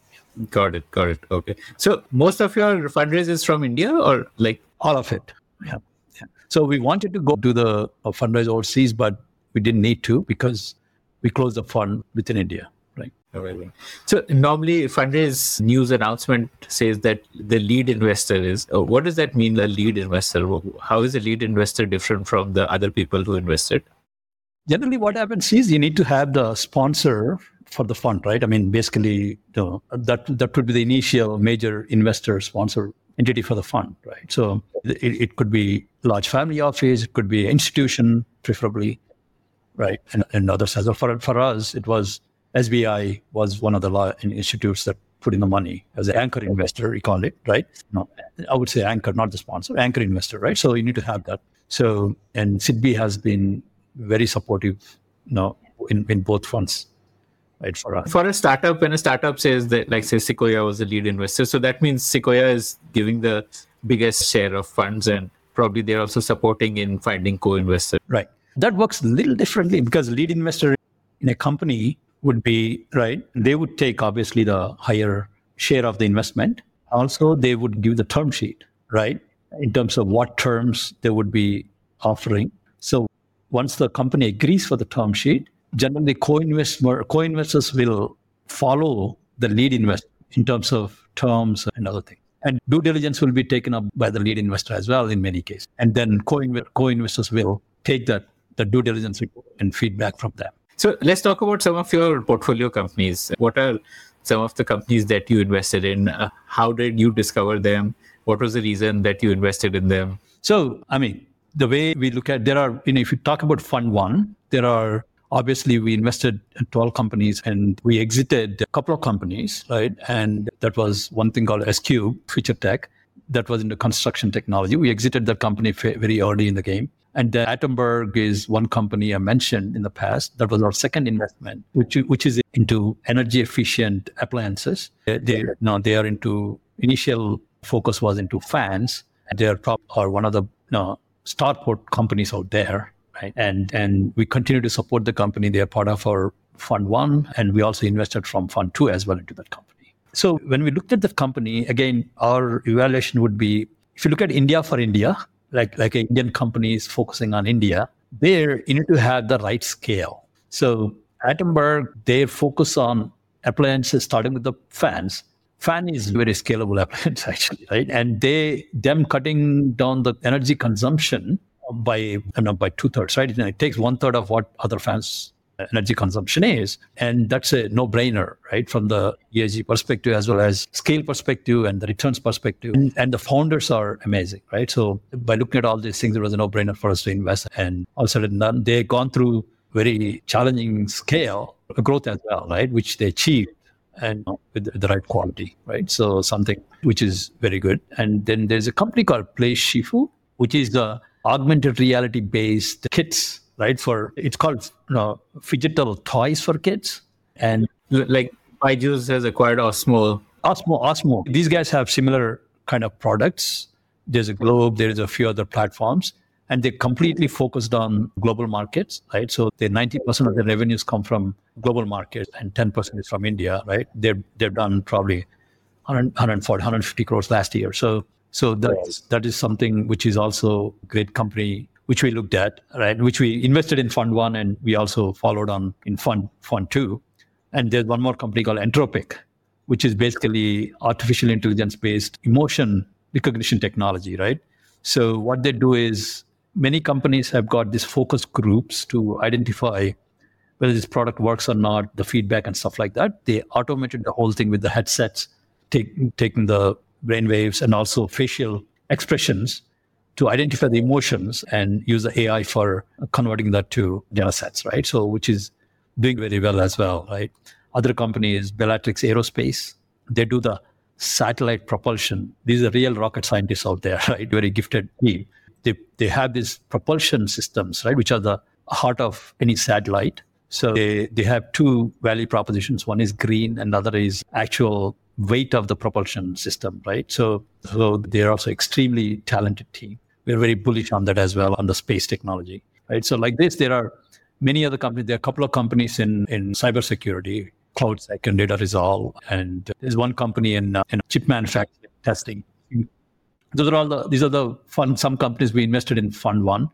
Got it. Got it. Okay. So most of your fundraise is from India or like all of it? Yeah. yeah. So we wanted to go to the uh, fundraise overseas, but we didn't need to because we closed the fund within India. Amazing. So normally fundraise news announcement says that the lead investor is. Oh, what does that mean? The lead investor. How is a lead investor different from the other people who invested? Generally, what happens is you need to have the sponsor for the fund, right? I mean, basically, you know, that that would be the initial major investor sponsor entity for the fund, right? So it, it could be large family office, it could be institution, preferably, right, and, and others as well. For for us, it was SIDBI was one of the law institutes that put in the money as an anchor investor, you call it, right? No, I would say anchor, not the sponsor, anchor investor, right? So you need to have that. So, and SIDBI has been very supportive, you know, in, in both funds, right? For us. For a startup, when a startup says that, like, say, Sequoia was the lead investor, so that means Sequoia is giving the biggest share of funds and probably they're also supporting in finding co-investors. Right. That works a little differently because lead investor in a company would be right. They would take obviously the higher share of the investment. Also, they would give the term sheet, right? In terms of what terms they would be offering. So once the company agrees for the term sheet, generally co-investor, co-investors will follow the lead investor in terms of terms and other things. And due diligence will be taken up by the lead investor as well in many cases. And then co-investors will take that the due diligence report and feedback from them. So let's talk about some of your portfolio companies. What are some of the companies that you invested in? Uh, how did you discover them? What was the reason that you invested in them? So, I mean, the way we look at there are, you know, if you talk about fund one, there are obviously we invested in 12 companies and we exited a couple of companies, right? And that was one thing called SQ, Future Tech, that was in the construction technology. We exited that company very early in the game. And uh, Atomberg is one company I mentioned in the past. That was our second investment, which, which is into energy efficient appliances. They, they, no, they are into initial focus was into fans. They are, are one of the no, starport companies out there, right? And and we continue to support the company. They are part of our fund one, and we also invested from fund two as well into that company. So when we looked at the company, again, our evaluation would be if you look at India for India, like like Indian companies focusing on India, there you need to have the right scale. So Atomberg, they focus on appliances starting with the fans fan is very scalable [LAUGHS] appliance actually, right? And they them cutting down the energy consumption by you know, by two thirds, right? it takes one third of what other fans energy consumption is, and that's a no brainer, right? From the ESG perspective as well as scale perspective and the returns perspective, and, and the founders are amazing, right? So by looking at all these things, it was a no brainer for us to invest, and all said and done, they've gone through very challenging scale growth as well, right? Which they achieved and with the right quality, right? So something which is very good. And then there's a company called Play Shifu, which is the augmented reality based kits, right? For it's called you know, Phygital toys for kids. And like Byju's has acquired Osmo. Osmo, Osmo. These guys have similar kind of products. There's a Globe, there's a few other platforms and they're completely focused on global markets, right? So the 90% of their revenues come from global markets and 10% is from India, right? They've, they've done probably 100, 140, 150 crores last year. So, so that, that is something which is also a great company, which we looked at, right? Which we invested in fund one and we also followed on in fund, fund two. And there's one more company called Entropik, which is basically artificial intelligence based emotion recognition technology, right? So what they do is many companies have got these focus groups to identify whether this product works or not, the feedback and stuff like that. They automated the whole thing with the headsets, take, taking the brain waves and also facial expressions to identify the emotions and use the AI for converting that to data sets, right? So, which is doing very well as well, right? Other company is Bellatrix Aerospace. They do the satellite propulsion. These are real rocket scientists out there, [LAUGHS] right? Very gifted team they, they have these propulsion systems, right, which are the heart of any satellite. So they, they have two value propositions. One is green, another is actual weight of the propulsion system, right? So, so they're also extremely talented team. We're very bullish on that as well, on the space technology, right? So like this, there are many other companies. There are a couple of companies in, in cybersecurity, CloudSEK and Data Resolve. And there's one company in, uh, in chip manufacturing testing those are all the these are the fund some companies we invested in fund one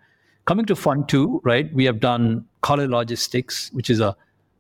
coming to fund two right we have done Kale logistics which is a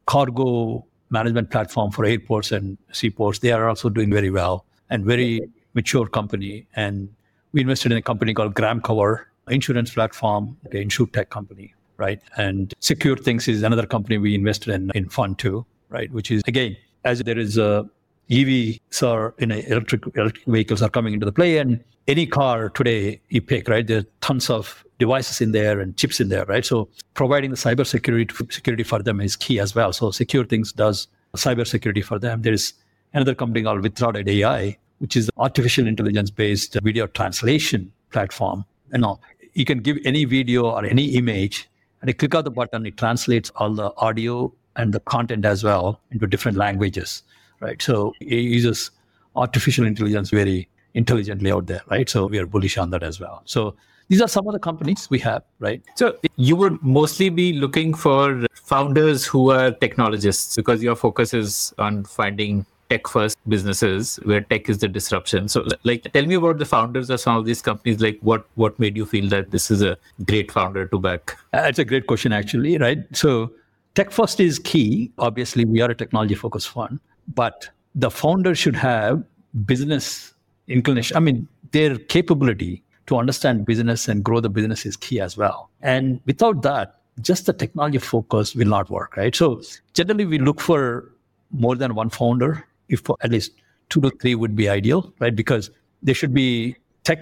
cargo management platform for airports and seaports they are also doing very well and very mature company and we invested in a company called GramCover insurance platform okay, insure tech company right and SecureThings is another company we invested in in fund two right which is again as there is a EVs are in electric electric vehicles are coming into the play, and any car today you pick, right? There are tons of devices in there and chips in there, right? So providing the cyber security for them is key as well. So SecureThings does cyber security for them. There is another company called Withdraw.ai, which is an artificial intelligence based video translation platform. You know, you can give any video or any image, and you click on the button, it translates all the audio and the content as well into different languages right? So it uses artificial intelligence very intelligently out there, right? So we are bullish on that as well. So these are some of the companies we have, right? So you would mostly be looking for founders who are technologists because your focus is on finding tech first businesses where tech is the disruption. So like tell me about the founders of some of these companies like what what made you feel that this is a great founder to back? Uh, That's a great question actually right? So tech first is key. Obviously we are a technology focused fund but the founder should have business inclination i mean their capability to understand business and grow the business is key as well. And without that just the technology focus will not work right? So generally we look for more than one founder if at least two to three would be ideal, right? Because there should be tech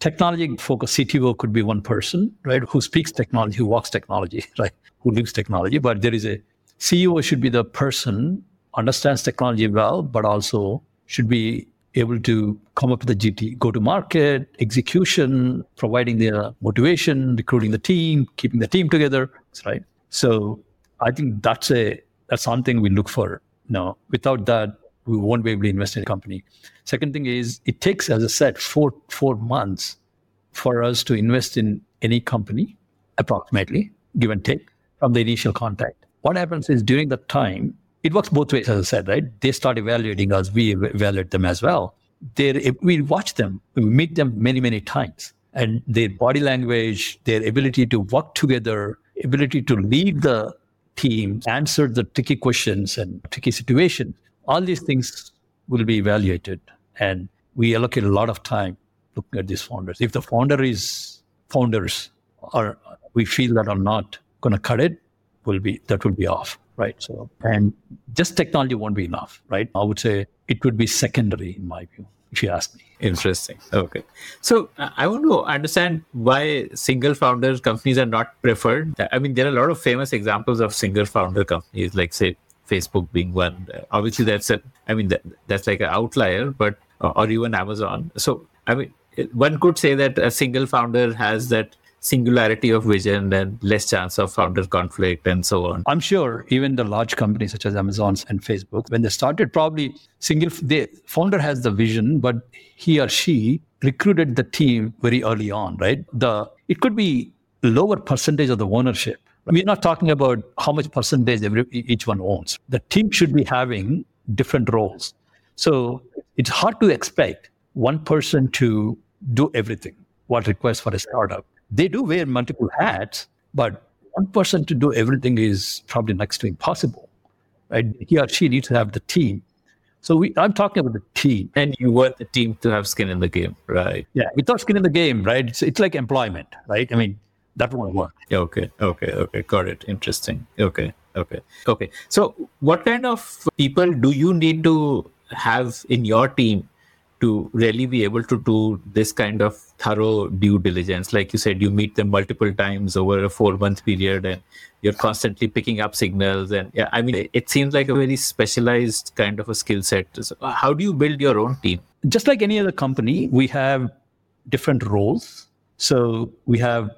technology focused CTO could be one person, right? Who speaks technology, who walks technology, [LAUGHS] right? Who lives technology. But there is a CEO should be the person understands technology well, but also should be able to come up with a GT, go to market, execution, providing the motivation, recruiting the team, keeping the team together, right? So I think that's a that's something we look for. No, without that, we won't be able to invest in a company. Second thing is it takes, as I said, four four months for us to invest in any company, approximately, give and take, from the initial contact. What happens is during that time, it works both ways, as I said, right? They start evaluating us, we evaluate them as well. they we watch them, we meet them many, many times. And their body language, their ability to work together, ability to lead the team, answer the tricky questions and tricky situations all these things will be evaluated. And we allocate a lot of time looking at these founders. If the founder is founders or we feel that are not going to cut it, will be that will be off, right? So and just technology won't be enough, right? I would say it would be secondary in my view, if you ask me. Interesting. Okay. So I want to understand why single founder companies are not preferred. I mean, there are a lot of famous examples of single founder companies, like say Facebook being one. Uh, obviously, that's a, I mean, that, that's like an outlier, but, uh, or even Amazon. So, I mean, one could say that a single founder has that singularity of vision and less chance of founder conflict and so on. I'm sure even the large companies such as Amazon and Facebook, when they started, probably single the founder has the vision, but he or she recruited the team very early on, right? The it could be lower percentage of the ownership, we're not talking about how much percentage every, each one owns. The team should be having different roles. So it's hard to expect one person to do everything what requests for a startup. They do wear multiple hats, but one person to do everything is probably next to impossible. Right? He or she needs to have the team. So we, I'm talking about the team. And you want the team to have skin in the game, right? Yeah, without skin in the game, right? It's, it's like employment, right? I mean, that won't work. Okay, okay, okay. Got it. Interesting. Okay, okay, okay. So, what kind of people do you need to have in your team to really be able to do this kind of thorough due diligence? Like you said, you meet them multiple times over a four month period and you're constantly picking up signals. And yeah, I mean, it seems like a very specialized kind of a skill set. So how do you build your own team? Just like any other company, we have different roles. So we have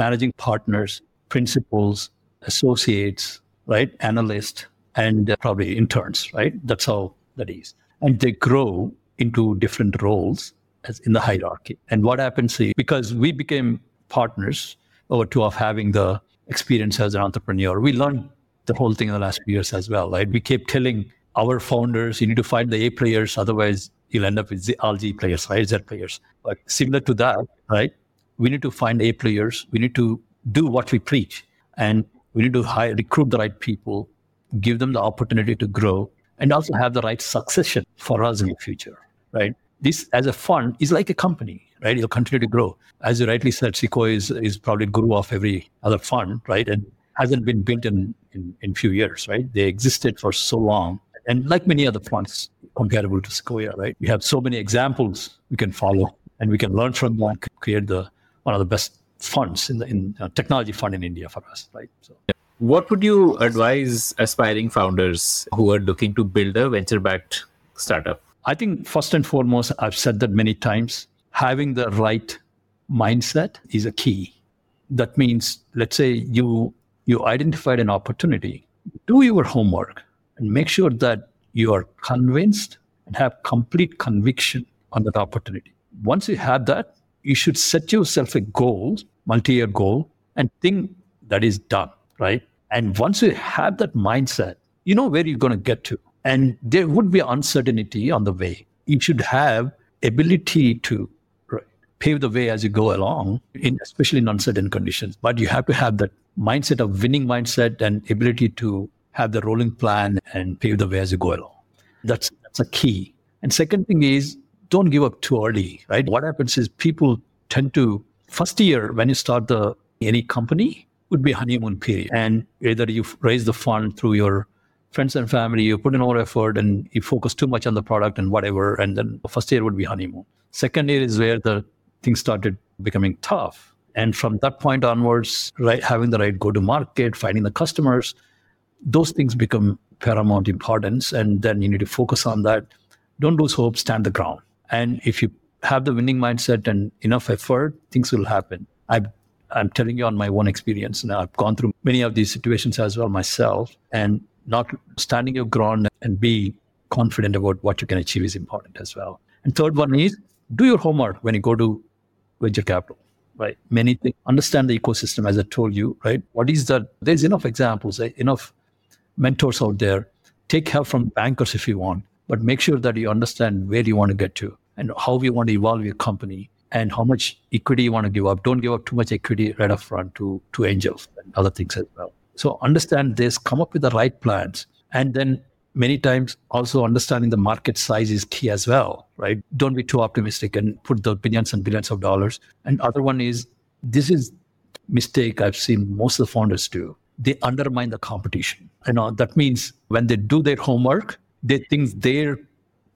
managing partners, principals, associates, right, analysts, and uh, probably interns, right? That's how that is. And they grow into different roles as in the hierarchy. And what happens is because we became partners over two of having the experience as an entrepreneur, we learned the whole thing in the last few years as well, right? We kept telling our founders, you need to find the A players, otherwise you'll end up with all Z players, right? Z players. Similar to that, right? We need to find A players. We need to do what we preach. And we need to hire, recruit the right people, give them the opportunity to grow, and also have the right succession for us in the future, right? This, as a fund, is like a company, right? It'll continue to grow. As you rightly said, Sequoia is, is probably guru of every other fund, right? And hasn't been built in, in, in few years, right? They existed for so long. And like many other funds comparable to Sequoia, right? We have so many examples we can follow and we can learn from them, create the one of the best funds in the in uh, technology fund in India for us, right? So. What would you advise aspiring founders who are looking to build a venture-backed startup? I think first and foremost, I've said that many times, having the right mindset is a key. That means, let's say you you identified an opportunity, do your homework and make sure that you are convinced and have complete conviction on that opportunity. once you have that, you should set yourself a goal, multi-year goal, and think that is done, right? And once you have that mindset, you know where you're going to get to. And there would be uncertainty on the way. You should have ability to right, pave the way as you go along, in, especially in uncertain conditions. But you have to have that mindset of winning mindset and ability to have the rolling plan and pave the way as you go along. That's that's a key. And second thing is don't give up too early, right? What happens is people tend to first year when you start the any company would be honeymoon period. And either you raise the fund through your friends and family, you put in more effort and you focus too much on the product and whatever. And then the first year would be honeymoon. Second year is where the things started becoming tough. And from that point onwards, right, having the right go to market, finding the customers, those things become paramount importance. And then you need to focus on that. Don't lose hope, stand the ground. And if you have the winning mindset and enough effort, things will happen. I, I'm telling you on my own experience. Now, I've gone through many of these situations as well myself. And not standing your ground and be confident about what you can achieve is important as well. And third one is do your homework when you go to venture capital right? Many things. Understand the ecosystem, as I told you, right? What is that? There's enough examples, eh? enough mentors out there. Take help from bankers if you want, but make sure that you understand where you want to get to and how you want to evolve your company and how much equity you want to give up. Don't give up too much equity right up front to, to angels and other things as well. So understand this, come up with the right plans, and then many times also understanding the market size is key as well, right? Don't be too optimistic and put the billions and billions of dollars. And other one is this is mistake I've seen most of the founders do. They undermine the competition. You know, that means when they do their homework, they think their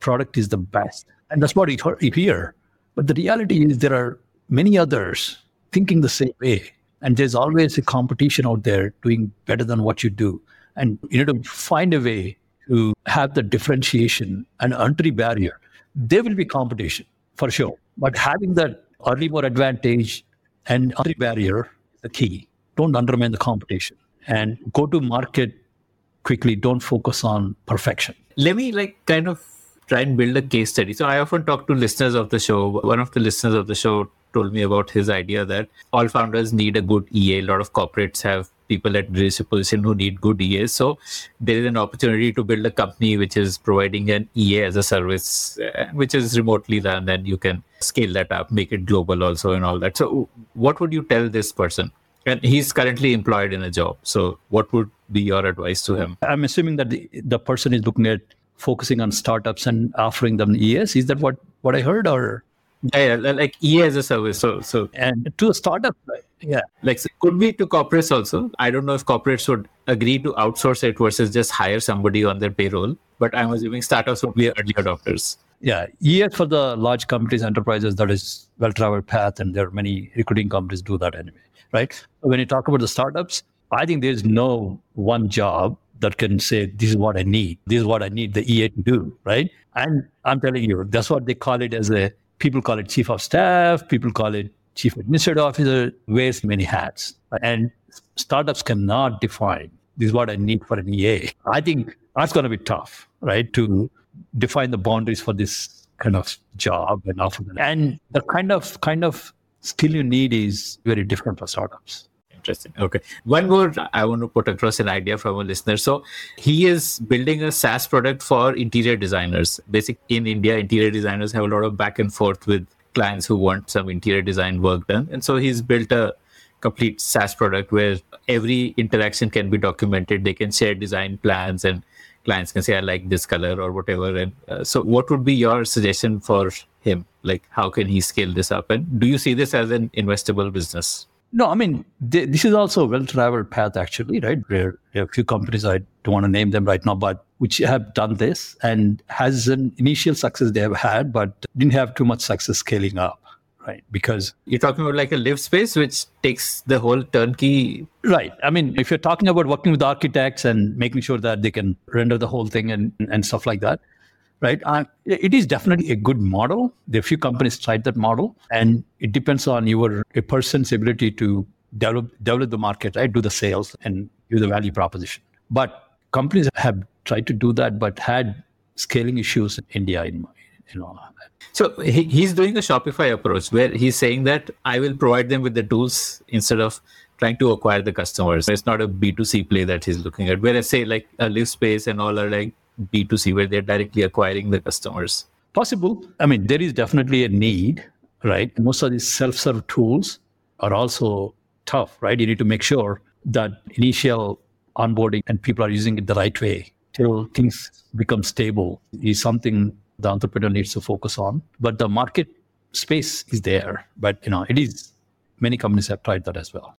product is the best. And that's what you hear. But the reality is there are many others thinking the same way. And there's always a competition out there doing better than what you do. And you need to find a way to have the differentiation and entry barrier, there will be competition for sure. But having that early more advantage and entry barrier is the key. Don't undermine the competition and go to market quickly. Don't focus on perfection. Let me like kind of try and build a case study. So I often talk to listeners of the show. One of the listeners of the show told me about his idea that all founders need a good EA. A lot of corporates have people at leadership position who need good EAs. So there is an opportunity to build a company which is providing an EA as a service, uh, which is remotely done. Then you can scale that up, make it global also, and all that. So what would you tell this person? And he's currently employed in a job. So what would be your advice to him? I'm assuming that the, the person is looking at focusing on startups and offering them EAs. Is that what, what I heard or? Yeah, yeah, like EA as a service. So, so and to a startup, yeah, like so could be to corporates also. I don't know if corporates would agree to outsource it versus just hire somebody on their payroll. But I'm assuming startups would be early adopters. Yeah, EA for the large companies, enterprises, that is well-traveled path, and there are many recruiting companies do that anyway, right? When you talk about the startups, I think there's no one job that can say this is what I need, this is what I need the EA to do, right? And I'm telling you, that's what they call it as a people call it chief of staff, people call it chief administrative officer, wears many hats. And startups cannot define this is what I need for an EA. I think that's going to be tough, right? To define the boundaries for this kind of job and offer. And the kind of kind of skill you need is very different for startups. Interesting. Okay. One more I want to put across an idea from a listener. So he is building a SaaS product for interior designers. Basic in India, interior designers have a lot of back and forth with clients who want some interior design work done. And so he's built a complete SaaS product where every interaction can be documented. They can share design plans and clients can say, I like this color or whatever. And uh, so what would be your suggestion for him? Like, how can he scale this up? And do you see this as an investable business? No, I mean, th- this is also a well traveled path, actually, right? Where there are a few companies, I don't want to name them right now, but which have done this and has an initial success they have had, but didn't have too much success scaling up, right? Because you're talking about like a Livspace, which takes the whole turnkey. Right. I mean, if you're talking about working with architects and making sure that they can render the whole thing and, and stuff like that, right? Uh, it is definitely a good model. There are few companies tried that model, and it depends on your a person's ability to develop develop the market, right? Do the sales and do the value proposition. But companies have tried to do that, but had scaling issues in India, in you know. So he, he's doing a Shopify approach where he's saying that I will provide them with the tools instead of trying to acquire the customers. It's not a B2C play that he's looking at. Whereas say like a Livspace and all are like B2C where they're directly acquiring the customers. Possible. I mean, there is definitely a need, right? Most of these self-serve tools are also tough, right? You need to make sure that initial onboarding and people are using it the right way till things become stable is something the entrepreneur needs to focus on. But the market space is there. But you know, it is many companies have tried that as well.